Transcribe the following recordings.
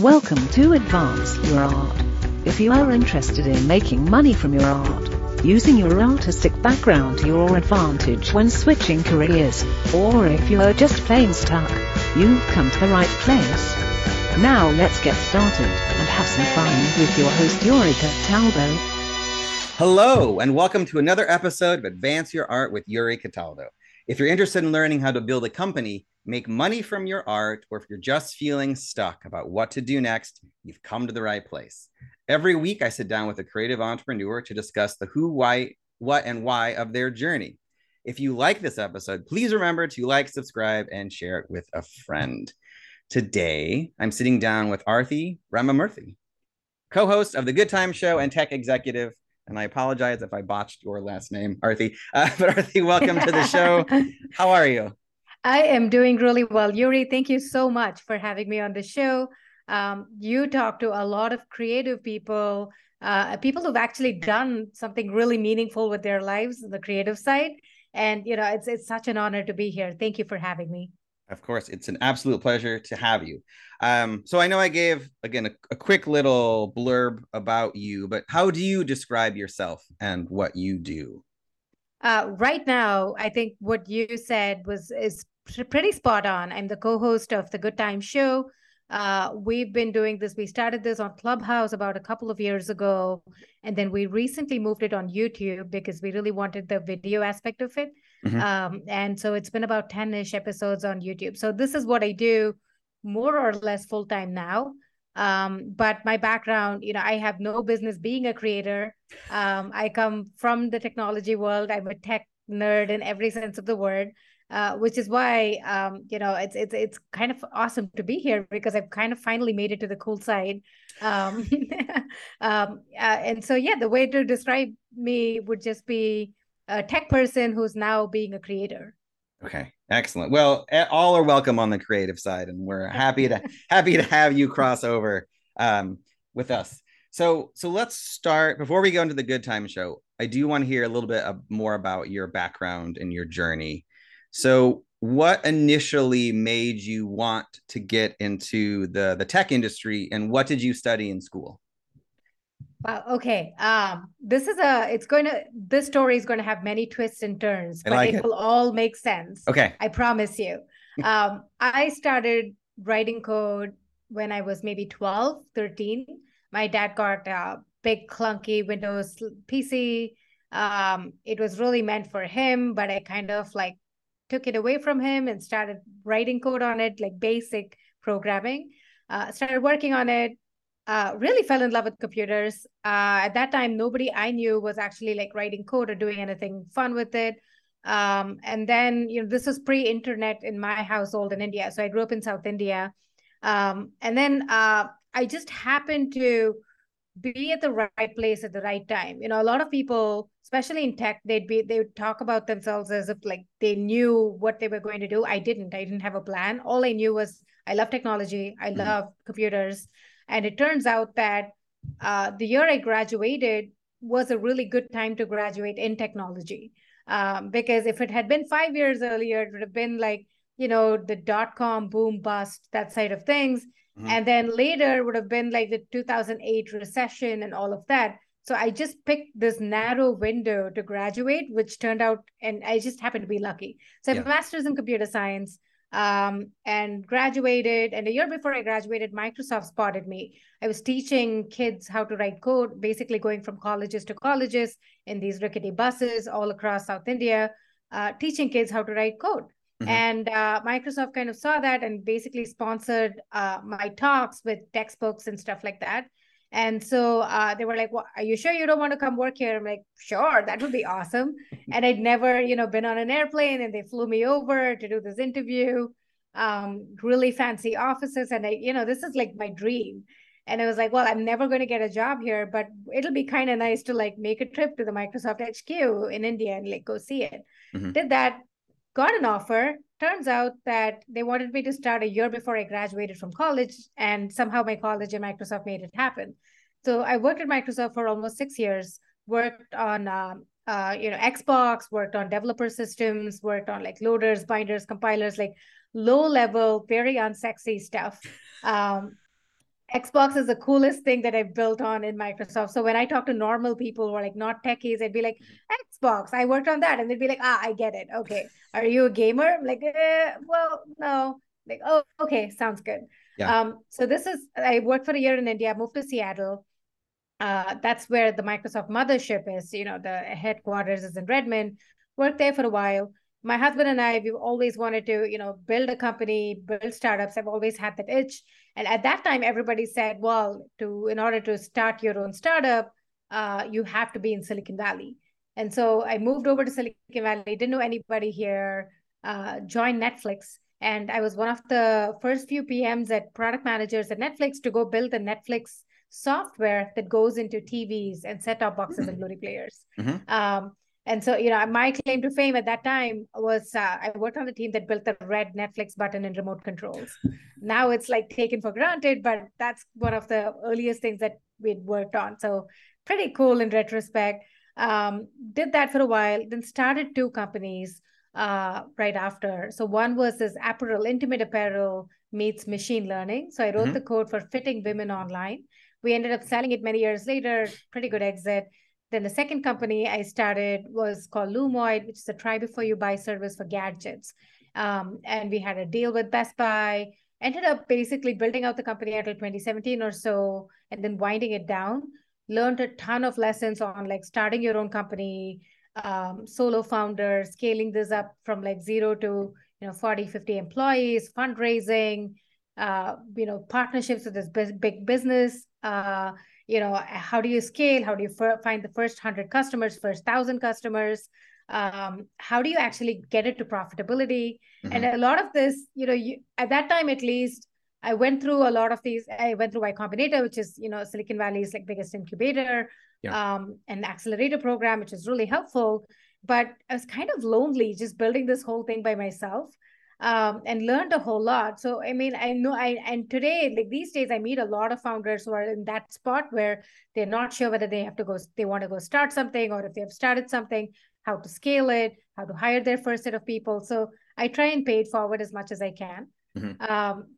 Welcome to Advance Your Art. If you are interested in making money from your art, using your artistic background to your advantage when switching careers, or if you are just plain stuck, you've come to the right place. Now let's get started and have some fun with your host Yuri Cataldo. Hello, and welcome to another episode of Advance Your Art with Yuri Cataldo. If you're interested in learning how to build a company, make money from your art, or if you're just feeling stuck about what to do next, you've come to the right place. Every week, I sit down with a creative entrepreneur to discuss the who, why, what, and why of their journey. If you like this episode, please remember to like, subscribe, and share it with a friend. Today, I'm sitting down with Aarthi Ramamurthy, co host of The Good Time Show and tech executive. And I apologize if I botched your last name, Aarthi. Uh, but Aarthi, welcome to the show. How are you? I am doing really well. Yuri, thank you so much for having me on the show. Um, you talk to a lot of creative people, uh, people who've actually done something really meaningful with their lives, the creative side. And you know, it's it's such an honor to be here. Thank you for having me. Of course, it's an absolute pleasure to have you. Um, so I know I gave again a, a quick little blurb about you, but how do you describe yourself and what you do? Uh, right now, I think what you said was is pretty spot on. I'm the co-host of the Good Time Show. Uh, we've been doing this. We started this on Clubhouse about a couple of years ago, and then we recently moved it on YouTube because we really wanted the video aspect of it. Mm-hmm. Um, and so it's been about 10 ish episodes on YouTube. So this is what I do more or less full time now. Um, but my background, you know, I have no business being a creator. Um, I come from the technology world. I'm a tech nerd in every sense of the word. Uh, which is why um, you know it's it's it's kind of awesome to be here because I've kind of finally made it to the cool side. Um, um, uh, and so yeah, the way to describe me would just be a tech person who's now being a creator. Okay, excellent. Well, all are welcome on the creative side, and we're happy to happy to have you cross over um, with us. So, so let's start before we go into the good time show. I do want to hear a little bit more about your background and your journey. So, what initially made you want to get into the the tech industry, and what did you study in school? Wow. Okay. Um, this is a. It's going to. This story is going to have many twists and turns, but like it, it, will all make sense. Okay. I promise you. Um, I started writing code when I was maybe 12, 13. My dad got a big clunky Windows PC. Um, it was really meant for him, but I kind of like took it away from him and started writing code on it, like basic programming. Uh, started working on it. Uh, really fell in love with computers. Uh, at that time, nobody I knew was actually like writing code or doing anything fun with it. Um, and then, you know, this was pre-internet in my household in India. So I grew up in South India. Um, and then uh, I just happened to be at the right place at the right time. You know, a lot of people, especially in tech, they'd be they would talk about themselves as if like they knew what they were going to do. I didn't. I didn't have a plan. All I knew was I love technology. I mm-hmm. love computers, and it turns out that uh, the year I graduated was a really good time to graduate in technology. Um, because if it had been five years earlier, it would have been like you know the dot com boom bust that side of things Mm-hmm. And then later would have been like the 2008 recession and all of that. So I just picked this narrow window to graduate, which turned out, and I just happened to be lucky. So I have yeah. a master's in computer science um, and graduated. And a year before I graduated, Microsoft spotted me. I was teaching kids how to write code, basically going from colleges to colleges in these rickety buses all across South India, uh, teaching kids how to write code. Mm-hmm. And uh, Microsoft kind of saw that and basically sponsored uh, my talks with textbooks and stuff like that. And so uh, they were like, well, "Are you sure you don't want to come work here?" I'm like, "Sure, that would be awesome." and I'd never, you know, been on an airplane, and they flew me over to do this interview. Um, really fancy offices, and I, you know, this is like my dream. And I was like, "Well, I'm never going to get a job here, but it'll be kind of nice to like make a trip to the Microsoft HQ in India and like go see it." Mm-hmm. Did that, got an offer. Turns out that they wanted me to start a year before I graduated from college, and somehow my college and Microsoft made it happen. So I worked at Microsoft for almost six years. Worked on um, uh, you know Xbox, worked on developer systems, worked on like loaders, binders, compilers, like low level, very unsexy stuff. Um, Xbox is the coolest thing that I've built on in Microsoft. So when I talk to normal people who are like not techies, they'd be like, Xbox, I worked on that. And they'd be like, ah, I get it. Okay. Are you a gamer? I'm like, eh, well, no. Like, oh, okay, sounds good. Yeah. Um, so this is I worked for a year in India, moved to Seattle. Uh, that's where the Microsoft mothership is, you know, the headquarters is in Redmond. Worked there for a while my husband and I, we've always wanted to, you know, build a company, build startups. I've always had that itch. And at that time, everybody said, well, to in order to start your own startup, uh, you have to be in Silicon Valley. And so I moved over to Silicon Valley, didn't know anybody here, uh, joined Netflix. And I was one of the first few PMs at product managers at Netflix to go build the Netflix software that goes into TVs and set top boxes and Blu-ray players. Mm-hmm. Um, and so, you know, my claim to fame at that time was uh, I worked on the team that built the red Netflix button and remote controls. now it's like taken for granted, but that's one of the earliest things that we'd worked on. So pretty cool in retrospect. Um, did that for a while, then started two companies uh, right after. So one was this apparel, intimate apparel meets machine learning. So I wrote mm-hmm. the code for fitting women online. We ended up selling it many years later, pretty good exit. Then the second company I started was called Lumoid, which is a try before you buy service for gadgets. Um, and we had a deal with Best Buy. Ended up basically building out the company until 2017 or so, and then winding it down. Learned a ton of lessons on like starting your own company, um, solo founder, scaling this up from like zero to you know 40, 50 employees, fundraising, uh, you know partnerships with this big business. Uh, you know how do you scale? How do you f- find the first 100 customers first 1000 customers? Um, how do you actually get it to profitability? Mm-hmm. and a lot of this you know you, at that time at least i went through a lot of these i went through y combinator which is you know silicon valley's like biggest incubator yeah. um, an accelerator program which is really helpful. But i was kind of lonely just building this whole thing by myself um, and learned a whole lot. So I mean, I know I and today, like these days, I meet a lot of founders who are in that spot where they're not sure whether they have to go, they want to go start something, or if they have started something, how to scale it, how to hire their first set of people. So I try and pay it forward as much as I can. Mm-hmm. Um,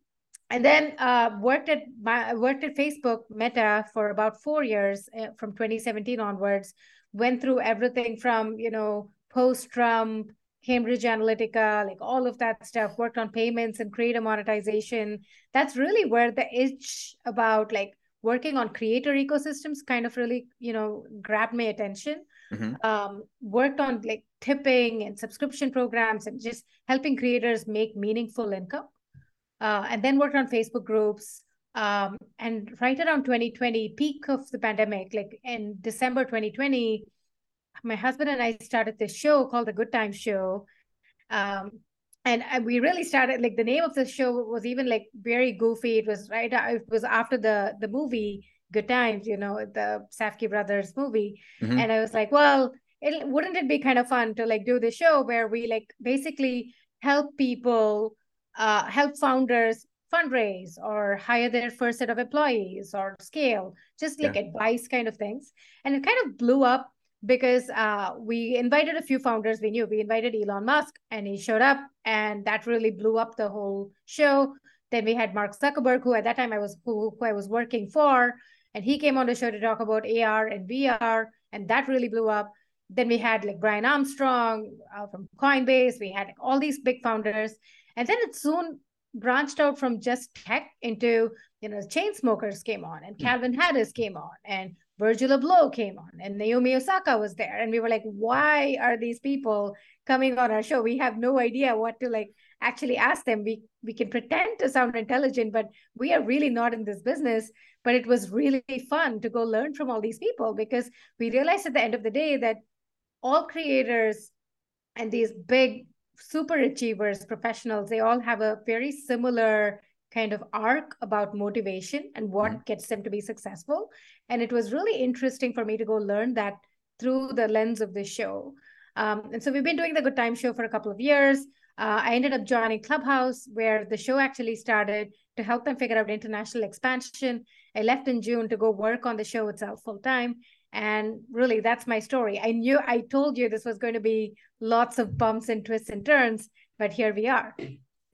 and then uh, worked at my worked at Facebook Meta for about four years uh, from 2017 onwards. Went through everything from you know post Trump Cambridge Analytica, like all of that stuff, worked on payments and creator monetization. That's really where the itch about like working on creator ecosystems kind of really, you know, grabbed my attention. Mm-hmm. Um, worked on like tipping and subscription programs and just helping creators make meaningful income. Uh, and then worked on Facebook groups. Um, and right around 2020, peak of the pandemic, like in December 2020, my husband and I started this show called The Good Time Show. Um, and we really started like the name of the show was even like very goofy. It was right. Uh, it was after the the movie Good Times, you know, the Safdie brothers movie. Mm-hmm. And I was like, well, it, wouldn't it be kind of fun to like do the show where we like basically help people, uh, help founders fundraise or hire their first set of employees or scale, just like yeah. advice kind of things. And it kind of blew up because uh, we invited a few founders we knew. We invited Elon Musk and he showed up, and that really blew up the whole show. Then we had Mark Zuckerberg, who at that time I was who, who I was working for, and he came on the show to talk about AR and VR, and that really blew up. Then we had like Brian Armstrong uh, from Coinbase. We had like, all these big founders, and then it soon branched out from just tech into you know Chainsmokers came on and hmm. calvin harris came on and Virgil Abloh came on and Naomi Osaka was there. And we were like, why are these people coming on our show? We have no idea what to like actually ask them. We we can pretend to sound intelligent, but we are really not in this business. But it was really fun to go learn from all these people because we realized at the end of the day that all creators and these big super achievers, professionals, they all have a very similar kind of arc about motivation and what mm. gets them to be successful. And it was really interesting for me to go learn that through the lens of this show. Um, and so we've been doing the Good Time Show for a couple of years. Uh, I ended up joining Clubhouse, where the show actually started to help them figure out international expansion. I left in June to go work on the show itself full time. And really, that's my story. I knew I told you this was going to be lots of bumps and twists and turns, but here we are.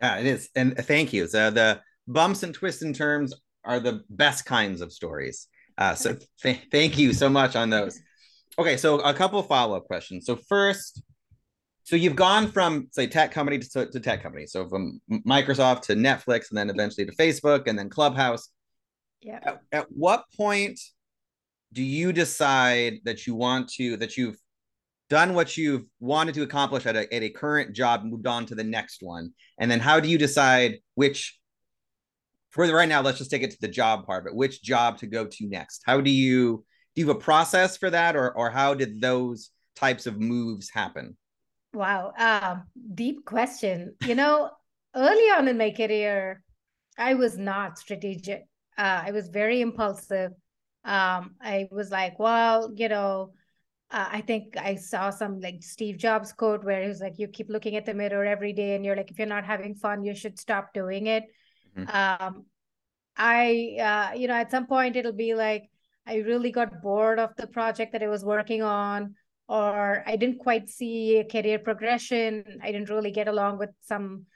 Yeah, it is. And thank you. So the bumps and twists and turns are the best kinds of stories. Uh, so th- thank you so much on those. Okay, so a couple follow up questions. So first, so you've gone from say tech company to, to tech company, so from Microsoft to Netflix, and then eventually to Facebook, and then Clubhouse. Yeah. At, at what point do you decide that you want to that you've done what you've wanted to accomplish at a, at a current job, moved on to the next one, and then how do you decide which? For right now, let's just take it to the job part, but which job to go to next? How do you do? You have a process for that, or or how did those types of moves happen? Wow, uh, deep question. You know, early on in my career, I was not strategic. Uh, I was very impulsive. Um, I was like, well, you know, uh, I think I saw some like Steve Jobs quote where he was like, "You keep looking at the mirror every day, and you're like, if you're not having fun, you should stop doing it." Mm-hmm. Um, I, uh, you know, at some point it'll be like I really got bored of the project that I was working on, or I didn't quite see a career progression. I didn't really get along with some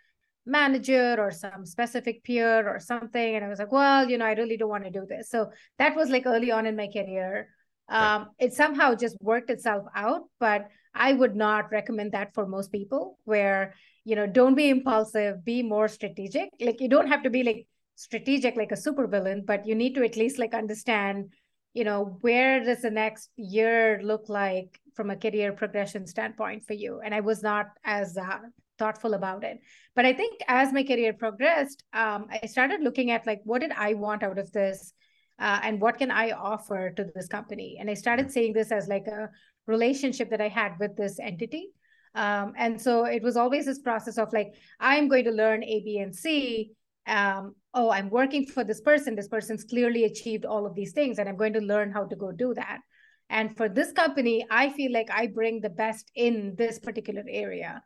manager or some specific peer or something, and I was like, well, you know, I really don't want to do this. So that was like early on in my career um, it somehow just worked itself out but i would not recommend that for most people where you know don't be impulsive be more strategic. Like you don't have to be like strategic like a super villain but you need to at least like understand you know where does the next year look like from a career progression standpoint for you? And i was not as uh, thoughtful about it. But i think as my career progressed um, i started looking at like what did i want out of this uh, and what can i offer to this company? And i started mm. seeing this as like a relationship that i had with this entity um, and so it was always this process of like i'm going to learn a b and c. Um, oh i'm working for this person. This person's clearly achieved all of these things and i'm going to learn how to go do that. And for this company i feel like i bring the best in this particular area.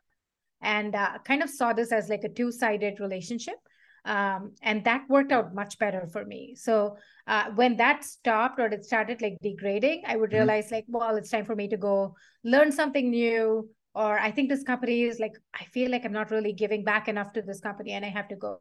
And uh, kind of saw this as like a two-sided relationship. Um, and that worked out much better for me. So uh, when that stopped or it started like degrading i would mm-hmm. realize mm-hmm. like well it's time for me to go learn something new or i think this company is like i feel like i'm not really giving back enough to this company and i have to go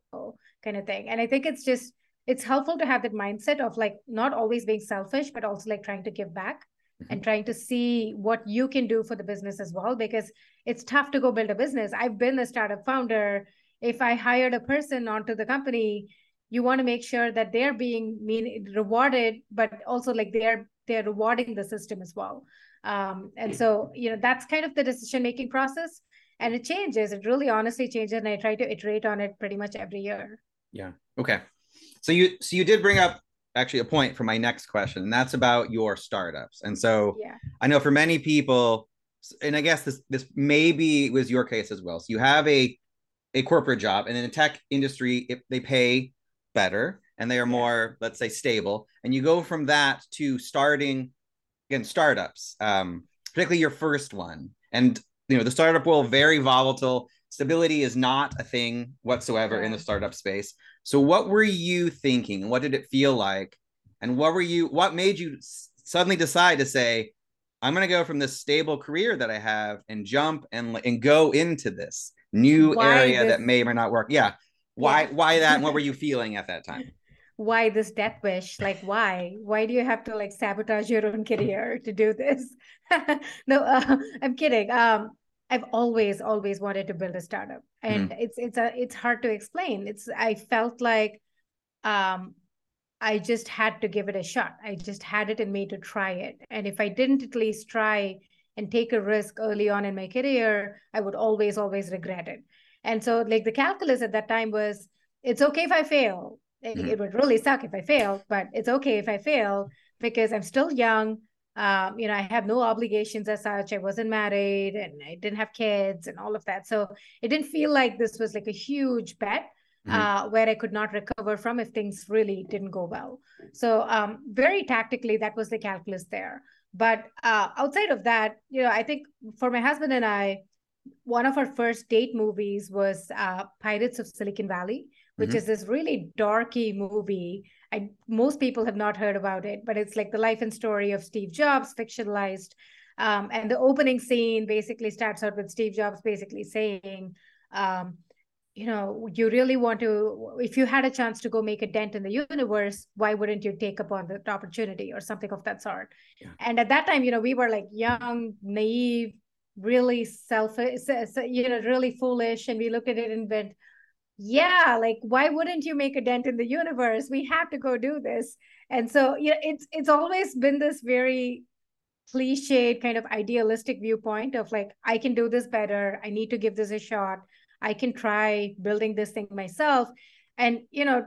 kind of thing. And i think it's just it's helpful to have that mindset of like not always being selfish but also like trying to give back mm-hmm. and trying to see what you can do for the business as well because it's tough to go build a business. I've been a startup founder. If I hired a person onto the company, you want to make sure that they're being mean rewarded, but also like they're they're rewarding the system as well. Um, and so you know that's kind of the decision making process, and it changes. It really honestly changes, and I try to iterate on it pretty much every year. Yeah. Okay. So you so you did bring up actually a point for my next question, and that's about your startups. And so yeah. I know for many people, and I guess this this maybe was your case as well. So you have a a corporate job and in the tech industry if they pay better and they are more let's say stable and you go from that to starting again startups um, particularly your first one and you know the startup world very volatile stability is not a thing whatsoever in the startup space so what were you thinking and what did it feel like and what were you what made you suddenly decide to say i'm going to go from this stable career that i have and jump and and go into this new why area this... that may or may not work. Yeah. Why yeah. why that? And what were you feeling at that time? Why this death wish? Like why? Why do you have to like sabotage your own career to do this? no, uh, I'm kidding. Um, I've always always wanted to build a startup, and mm-hmm. it's it's a it's hard to explain. It's I felt like um I just had to give it a shot. I just had it in me to try it. And if I didn't at least try and take a risk early on in my career, I would always, always regret it. And so, like, the calculus at that time was it's okay if I fail. Mm-hmm. It would really suck if I fail, but it's okay if I fail because I'm still young. Um, you know, I have no obligations as such. I wasn't married and I didn't have kids and all of that. So it didn't feel like this was like a huge bet. Mm-hmm. Uh, where I could not recover from if things really didn't go well. So, um, very tactically, that was the calculus there. But uh, outside of that, you know, I think for my husband and I, one of our first date movies was uh, Pirates of Silicon Valley, which mm-hmm. is this really darky movie. I, most people have not heard about it, but it's like the life and story of Steve Jobs, fictionalized. Um, and the opening scene basically starts out with Steve Jobs basically saying, um, you know, you really want to, if you had a chance to go make a dent in the universe, why wouldn't you take upon the opportunity or something of that sort? Yeah. And at that time, you know, we were like young, naive, really selfish, you know, really foolish. And we looked at it and went, yeah, like why wouldn't you make a dent in the universe? We have to go do this. And so, you know, it's it's always been this very cliched kind of idealistic viewpoint of like, I can do this better. I need to give this a shot I can try building this thing myself. And, you know,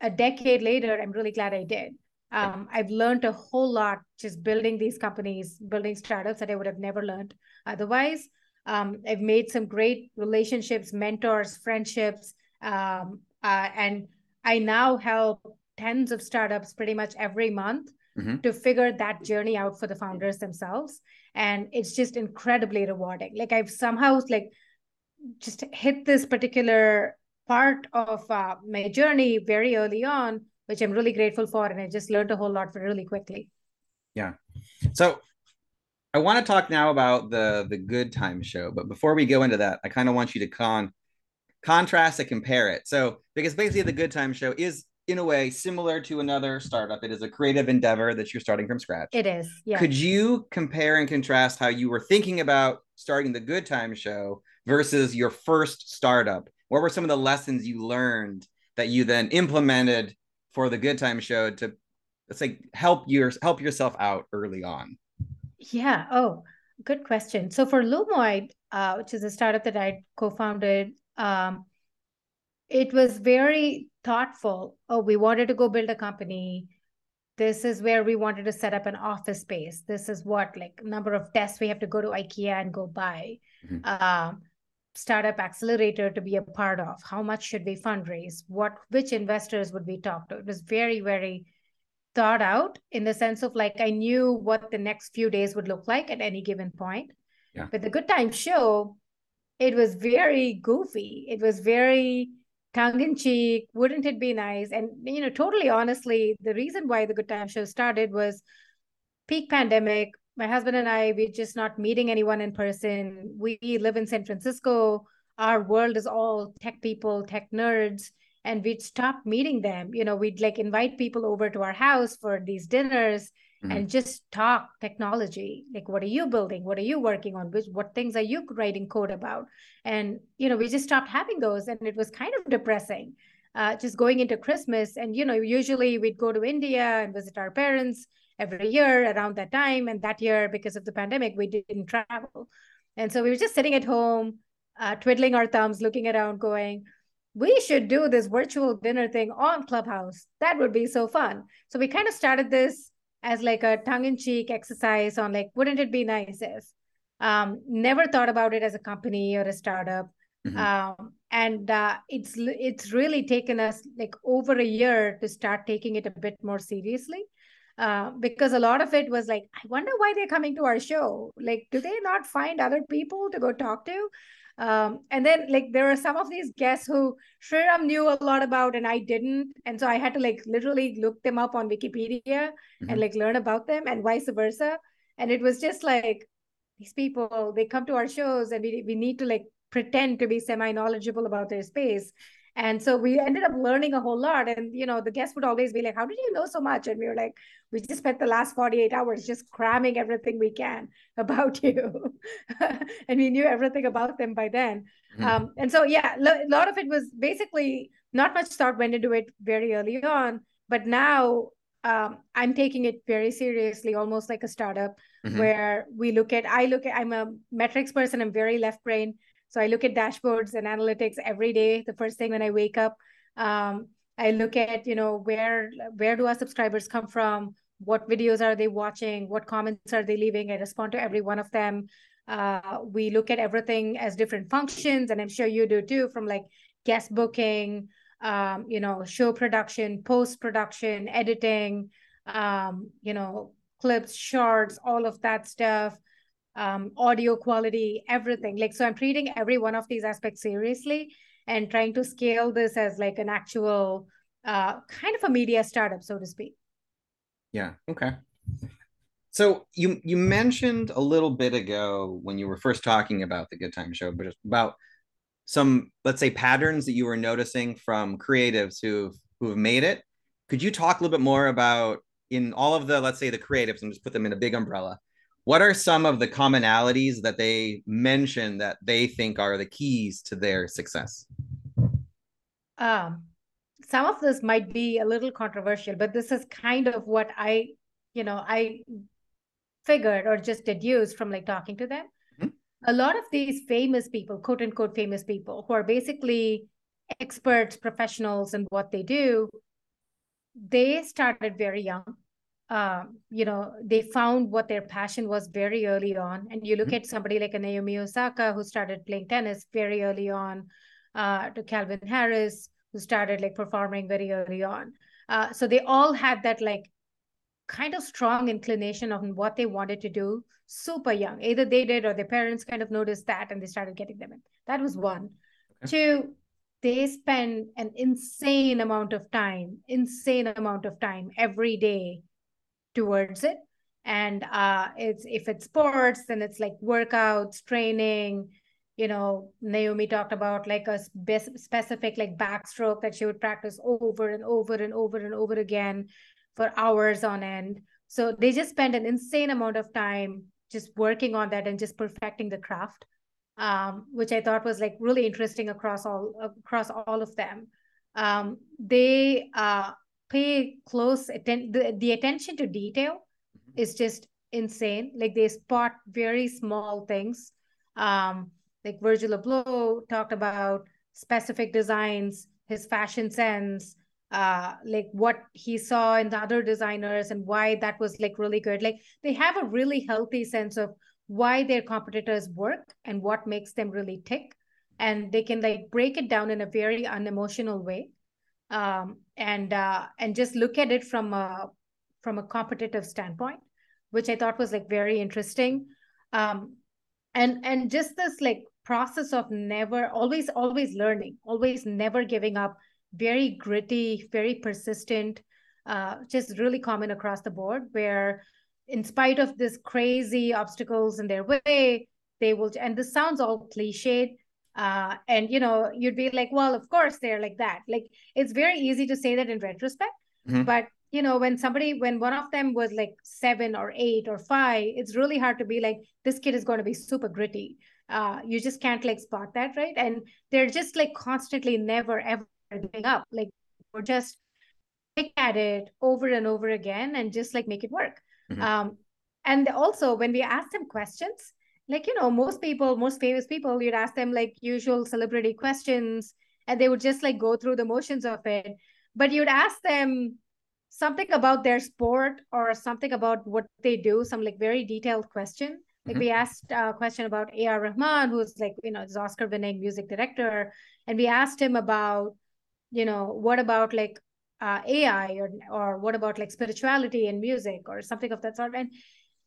a decade later, I'm really glad I did. Um, I've learned a whole lot just building these companies, building startups that I would have never learned otherwise. Um, I've made some great relationships, mentors, friendships, um, uh, and I now help tens of startups pretty much every month mm-hmm. to figure that journey out for the founders themselves. And it's just incredibly rewarding. Like I've somehow like just hit this particular part of uh, my journey very early on, which I'm really grateful for. And I just learned a whole lot really quickly. Yeah. So I want to talk now about the the Good Time show, but before we go into that, I kind of want you to con contrast and compare it. So because basically the Good Time show is in a way similar to another startup. It is a creative endeavor that you're starting from scratch. It is. Yeah. Could you compare and contrast how you were thinking about starting the Good Time show versus your first startup? What were some of the lessons you learned that you then implemented for the Good Time Show to let's say help your help yourself out early on? Yeah. Oh, good question. So for Lumoid, uh, which is a startup that I co-founded, um, it was very thoughtful. Oh, we wanted to go build a company. This is where we wanted to set up an office space. This is what like number of desks we have to go to IKEA and go buy. Mm-hmm. Um, startup accelerator to be a part of how much should we fundraise what which investors would we talk to it was very very thought out in the sense of like i knew what the next few days would look like at any given point yeah. but the good time show it was very goofy it was very tongue-in-cheek wouldn't it be nice and you know totally honestly the reason why the good time show started was peak pandemic my husband and I, we're just not meeting anyone in person. We live in San Francisco. Our world is all tech people, tech nerds, and we'd stop meeting them. You know, we'd like invite people over to our house for these dinners mm-hmm. and just talk technology. Like, what are you building? What are you working on? Which what things are you writing code about? And you know, we just stopped having those, and it was kind of depressing. Uh, just going into Christmas, and you know, usually we'd go to India and visit our parents every year around that time. And that year, because of the pandemic, we didn't travel. And so we were just sitting at home, uh, twiddling our thumbs, looking around, going, we should do this virtual dinner thing on Clubhouse. That would be so fun. So we kind of started this as like a tongue-in-cheek exercise on like, wouldn't it be nice if? Um, never thought about it as a company or a startup. Mm-hmm. Um, and uh, it's it's really taken us like over a year to start taking it a bit more seriously uh, because a lot of it was like, I wonder why they're coming to our show. Like, do they not find other people to go talk to? Um, and then like there are some of these guests who Sriram knew a lot about and I didn't. And so I had to like literally look them up on Wikipedia mm-hmm. and like learn about them and vice versa. And it was just like these people, they come to our shows and we, we need to like pretend to be semi-knowledgeable about their space and so we ended up learning a whole lot. And, you know, the guests would always be like, How did you know so much? And we were like, We just spent the last 48 hours just cramming everything we can about you. and we knew everything about them by then. Mm-hmm. Um, and so, yeah, a lot of it was basically not much thought went into it very early on. But now um, I'm taking it very seriously, almost like a startup, mm-hmm. where we look at, I look at, I'm a metrics person, I'm very left brain. So I look at dashboards and analytics every day. The first thing when I wake up, um, I look at you know where where do our subscribers come from? What videos are they watching? What comments are they leaving? I respond to every one of them. Uh, we look at everything as different functions, and I'm sure you do too, from like guest booking, um, you know, show production, post production, editing, um, you know, clips, shorts, all of that stuff um, audio quality, everything. Like, so I'm treating every one of these aspects seriously and trying to scale this as like an actual uh, kind of a media startup, so to speak. Yeah. Okay. So you you mentioned a little bit ago when you were first talking about the Good Time Show, but just about some let's say patterns that you were noticing from creatives who've who've made it could you talk a little bit more about in all of the let's say the creatives and just put them in a big umbrella what are some of the commonalities that they mention that they think are the keys to their success? Um some of this might be a little controversial but this is kind of what i you know i figured or just deduced from like talking to them. Mm-hmm. a lot of these famous people quote unquote famous people who are basically experts professionals in what they do they started very young um, you know they found what their passion was very early on. And you look mm-hmm. at somebody like a naomi osaka who started playing tennis very early on uh, to calvin harris who started like performing very early on. Uh, so they all had that like kind of strong inclination on what they wanted to do super young. Either they did or their parents kind of noticed that and they started getting them in. That was one. Okay. two they spend an insane amount of time insane amount of time every day towards it. And uh it's if it's sports then it's like workouts training. You know naomi talked about like a spe- specific like backstroke that she would practice over and over and over and over again for hours on end. So they just spend an insane amount of time just working on that and just perfecting the craft um, which i thought was like really interesting across all across all of them. Um, they uh, pay close attention the, the attention to detail mm-hmm. is just insane. Like they spot very small things. Um like virgil abloh talked about specific designs his fashion sense uh like what he saw in the other designers and why that was like really good. Like they have a really healthy sense of why their competitors work and what makes them really tick. And they can like break it down in a very unemotional way. Um, and uh, and just look at it from a from a competitive standpoint, which I thought was like very interesting. Um, and and just this like process of never always always learning, always never giving up, very gritty, very persistent, uh, just really common across the board. Where in spite of this crazy obstacles in their way, they will. And this sounds all cliched, uh, and you know you'd be like well of course they're like that. Like it's very easy to say that in retrospect mm-hmm. but you know when somebody when one of them was like seven or eight or five it's really hard to be like this kid is going to be super gritty. Uh, you just can't like spot that right? And they're just like constantly never ever giving up. Like we're just pick at it over and over again and just like make it work. Mm-hmm. um, and also when we ask them questions like you know most people most famous people you'd ask them like usual celebrity questions and they would just like go through the motions of it. But you'd ask them something about their sport or something about what they do some like very detailed question. Like mm-hmm. we asked a question about ar rahman who's like you know this oscar winning music director. And we asked him about you know what about like uh, ai or or what about like spirituality and music or something of that sort. And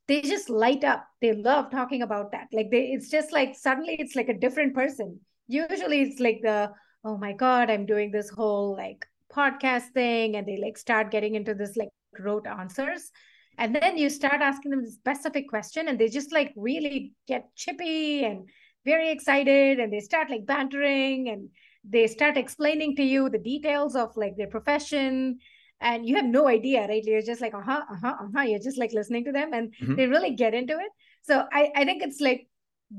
they just light up. They love talking about that. Like they it's just like suddenly it's like a different person. Usually it's like the oh my god i'm doing this whole like podcast thing and they like start getting into this like rote answers. And then you start asking them a specific question and they just like really get chippy and very excited and they start like bantering and they start explaining to you the details of like their profession and you have no idea right? You're just like uh-huh uh-huh uh-huh you're just like listening to them and mm-hmm. they really get into it. So i i think it's like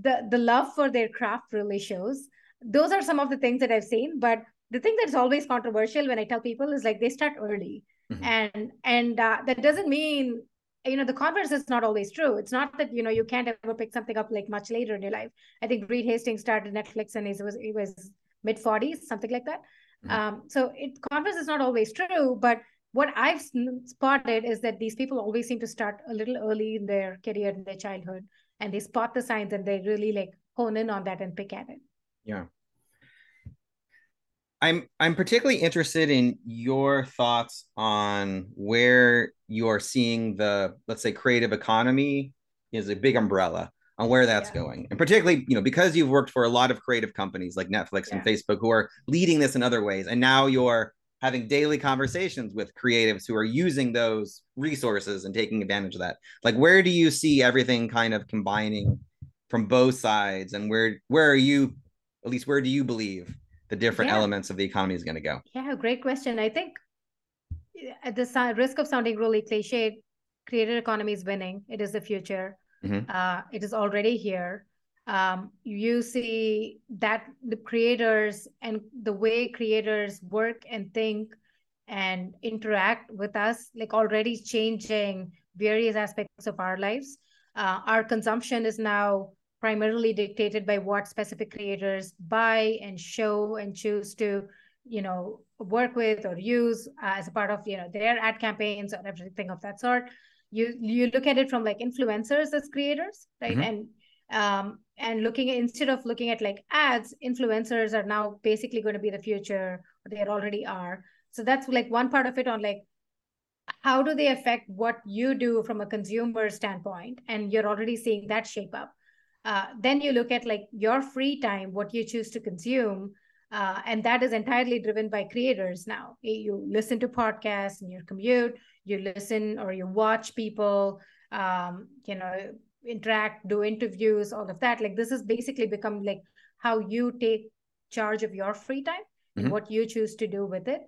the the love for their craft really shows. Those are some of the things that i've seen but the thing that's always controversial when i tell people is like they start early. Mm-hmm. and and uh, that doesn't mean you know the converse is not always true. It's not that you know you can't ever pick something up like much later in your life. I think reed hastings started netflix and he was he was mid 40s something like that Mm-hmm. Um, so it converse is not always true, but what I've spotted is that these people always seem to start a little early in their career, in their childhood, and they spot the signs and they really like hone in on that and pick at it. Yeah. I'm I'm particularly interested in your thoughts on where you are seeing the let's say creative economy is a big umbrella on where that's yeah. going. And particularly, you know, because you've worked for a lot of creative companies like Netflix yeah. and Facebook who are leading this in other ways. And now you're having daily conversations with creatives who are using those resources and taking advantage of that. Like where do you see everything kind of combining from both sides and where where are you at least where do you believe the different Yeah. elements of the economy is going to go Yeah, great question. I think at the risk of sounding really cliched, creator economy is winning. It is the future. Mhm. Uh, it is already here. Um, you see that the creators and the way creators work and think and interact with us, like already changing various aspects of our lives. Uh, our consumption is now primarily dictated by what specific creators buy and show and choose to you know work with or use uh, as a part of you know their ad campaigns or everything of that sort you you look at it from like influencers as creators right? Mhm. and um and looking instead of looking at like ads influencers are now basically going to be the future or they already are. So that's like one part of it on like how do they affect what you do from a consumer standpoint? And you're already seeing that shape up. Uh, then you look at like your free time what you choose to consume uh, and that is entirely driven by creators now. You listen to podcasts in your commute you listen or you watch people um, you know interact do interviews all of that. Like this has basically become like how you take charge of your free time Mhm. and what you choose to do with it.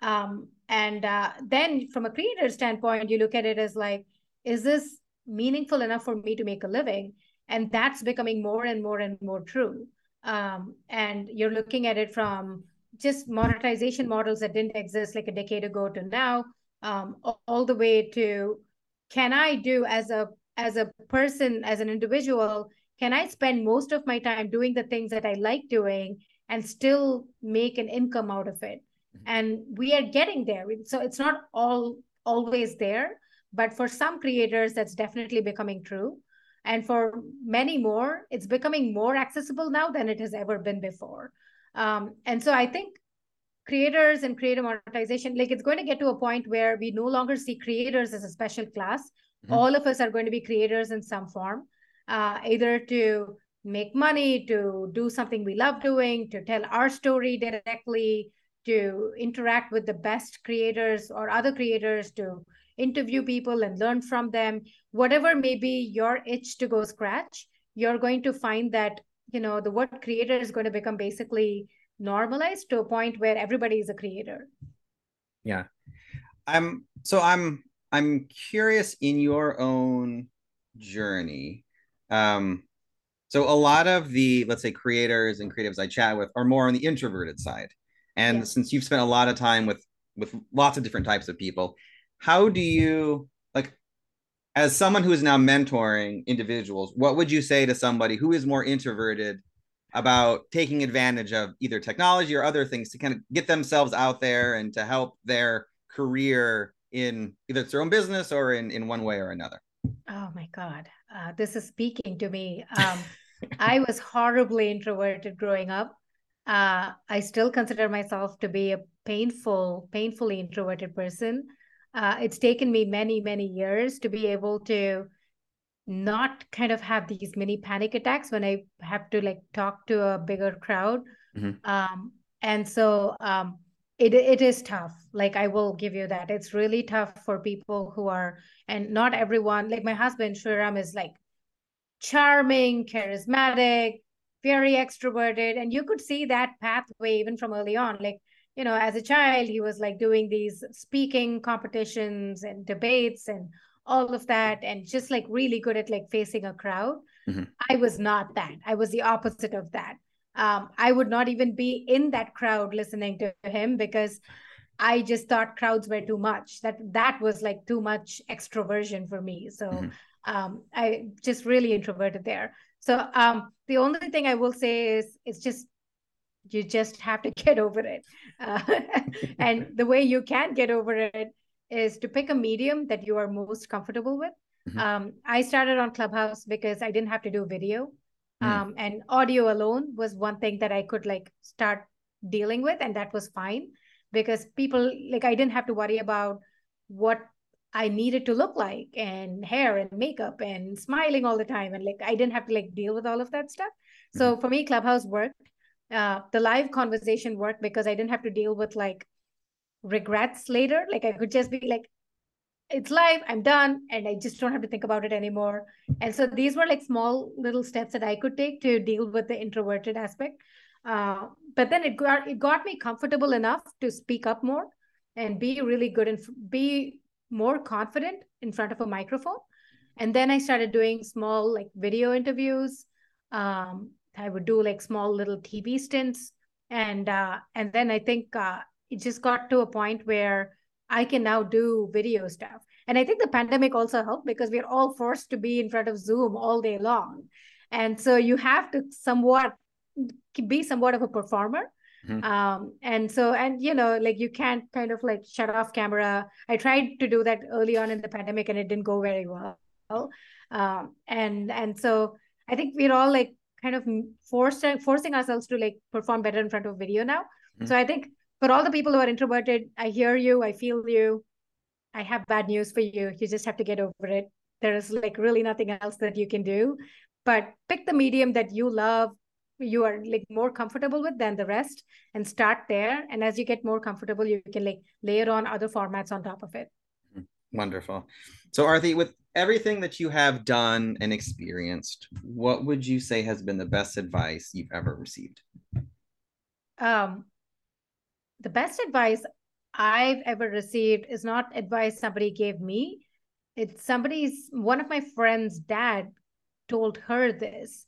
Um, and uh, then from a creator standpoint you look at it as like is this meaningful enough for me to make a living? And that's becoming more and more and more true um, and you're looking at it from just monetization models that didn't exist like a decade ago to now um, all, the way to can i do as a as a person as an individual can i spend most of my time doing the things that i like doing and still make an income out of it? And we are getting there. So it's not all always there but for some creators that's definitely becoming true and for many more it's becoming more accessible now than it has ever been before um, and so i think creators and creator monetization like it's going to get to a point where we no longer see creators as a special class Mhm. all of us are going to be creators in some form uh, either to make money to do something we love doing to tell our story directly to interact with the best creators or other creators to interview people and learn from them whatever may be your itch to go scratch you're going to find that you know the word creator is going to become basically normalized to a point where everybody is a creator Yeah. I'm so I'm I'm curious in your own journey. Um so a lot of the let's say creators and creatives I chat with are more on the introverted side. And Yeah. since you've spent a lot of time with with lots of different types of people, how do you like as someone who is now mentoring individuals, what would you say to somebody who is more introverted about taking advantage of either technology or other things to kind of get themselves out there and to help their career in either it's their own business or in, in one way or another? Oh my God. Uh, this is speaking to me. Um, I was horribly introverted growing up. Uh, I still consider myself to be a painful, painfully introverted person. Uh, it's taken me many, many years to be able to not kind of have these mini panic attacks when I have to like talk to a bigger crowd. Mhm. Um, and so um, it it is tough. Like I will give you that. It's really tough for people who are, and not everyone. Like my husband Sriram is like charming, charismatic, very extroverted, and you could see that pathway even from early on. Like you know, as a child, he was like doing these speaking competitions and debates and all of that, and just like really good at like facing a crowd. Mhm. I was not that. I was the opposite of that. Um, I would not even be in that crowd listening to him because I just thought crowds were too much. That that was like too much extroversion for me. So Mhm. um, I just really introverted there. So um, the only thing I will say is it's just you just have to get over it. Uh, and the way you can get over it is to pick a medium that you are most comfortable with. Mhm. Um, I started on Clubhouse because I didn't have to do video. Mm. Um, and audio alone was one thing that I could like start dealing with, and that was fine because people like I didn't have to worry about what I needed to look like and hair and makeup and smiling all the time. And like I didn't have to like deal with all of that stuff. So for me, Clubhouse worked. Uh, the live conversation worked because I didn't have to deal with like regrets later. Like I could just be like, it's live, I'm done, and I just don't have to think about it anymore. And so these were like small little steps that I could take to deal with the introverted aspect. Uh, but then it got it got me comfortable enough to speak up more and be really good and be more confident in front of a microphone. And then I started doing small like video interviews. Um, I would do like small little TV stints, and uh, and then I think uh, it just got to a point where I can now do video stuff. And I think the pandemic also helped because we're all forced to be in front of Zoom all day long. And so you have to somewhat be somewhat of a performer. Mm-hmm. Um, and so, and you know, like you can't kind of like shut off camera. I tried to do that early on in the pandemic and it didn't go very well. Um, and and so I think we're all like kind of forced forcing ourselves to like perform better in front of video now. Mm-hmm. So I think for all the people who are introverted, I hear you, I feel you. I have bad news for you. You just have to get over it. There is like really nothing else that you can do. But pick the medium that you love, you are like more comfortable with than the rest, and start there. And as you get more comfortable, you can like layer on other formats on top of it. Wonderful. So, Aarthi, with everything that you have done and experienced, what would you say has been the best advice you've ever received? Um, the best advice I've ever received is not advice somebody gave me. It's somebody's one of my friend's dad told her this,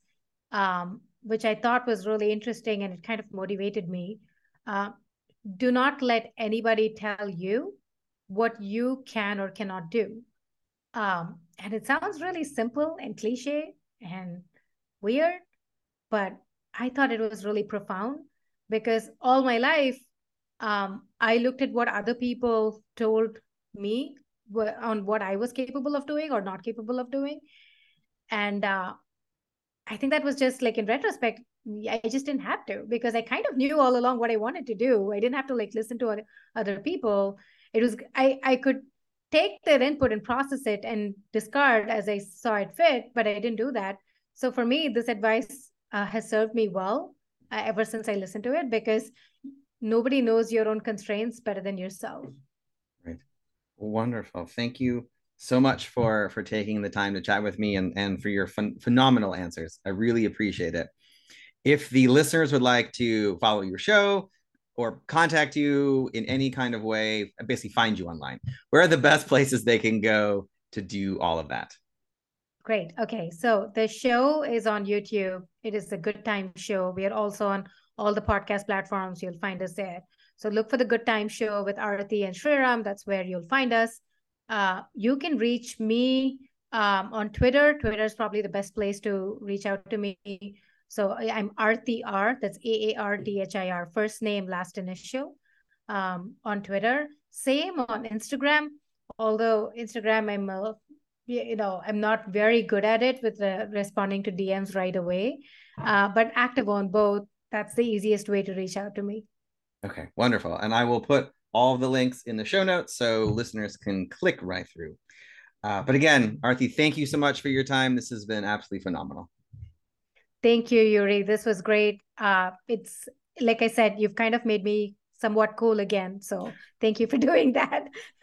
um, which I thought was really interesting and it kind of motivated me. Uh, do not let anybody tell you what you can or cannot do. Um, and it sounds really simple and cliche and weird, but I thought it was really profound because all my life um, I looked at what other people told me on what I was capable of doing or not capable of doing. And uh, I think that was just like in retrospect, I just didn't have to because I kind of knew all along what I wanted to do. I didn't have to like listen to other, other people. It was, I, I could take their input and process it and discard as I saw it fit, but I didn't do that. So for me, this advice uh, has served me well uh, ever since I listened to it because nobody knows your own constraints better than yourself. Right. Wonderful. Thank you so much for for taking the time to chat with me and and for your phenomenal answers. I really appreciate it. If the listeners would like to follow your show or contact you in any kind of way basically find you online where are the best places they can go to do all of that great okay so the show is on youtube it is a good time show we are also on all the podcast platforms. You'll find us there. So look for the Good Time Show with Aarthi and Sriram. That's where you'll find us. Uh, you can reach me um, on Twitter. Twitter is probably the best place to reach out to me. So I'm Aarthi R. That's A A R D H I R. First name, last initial. Um, on Twitter. Same on Instagram. Although Instagram, I'm a, you know I'm not very good at it with the responding to DMs right away. Uh, but active on both that's the easiest way to reach out to me. Okay, wonderful. And I will put all the links in the show notes so listeners can click right through. Uh, but again, Aarthi, thank you so much for your time. This has been absolutely phenomenal. Thank you, Yuri. This was great. Uh, it's like I said, you've kind of made me somewhat cool again. So thank you for doing that.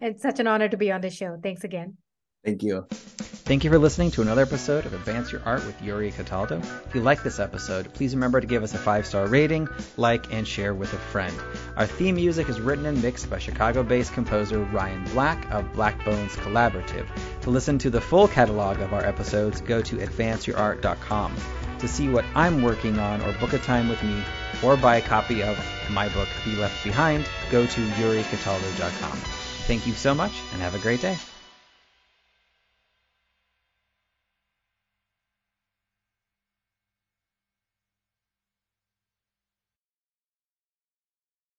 it's such an honor to be on the show. Thanks again. Thank you. Thank you for listening to another episode of Advance Your Art with Yuri Cataldo. If you like this episode, please remember to give us a five star rating, like, and share with a friend. Our theme music is written and mixed by Chicago based composer Ryan Black of Black Bones Collaborative. To listen to the full catalog of our episodes, go to advanceyourart.com. To see what I'm working on or book a time with me or buy a copy of my book, Be Left Behind, go to yuricataldo.com. Thank you so much and have a great day.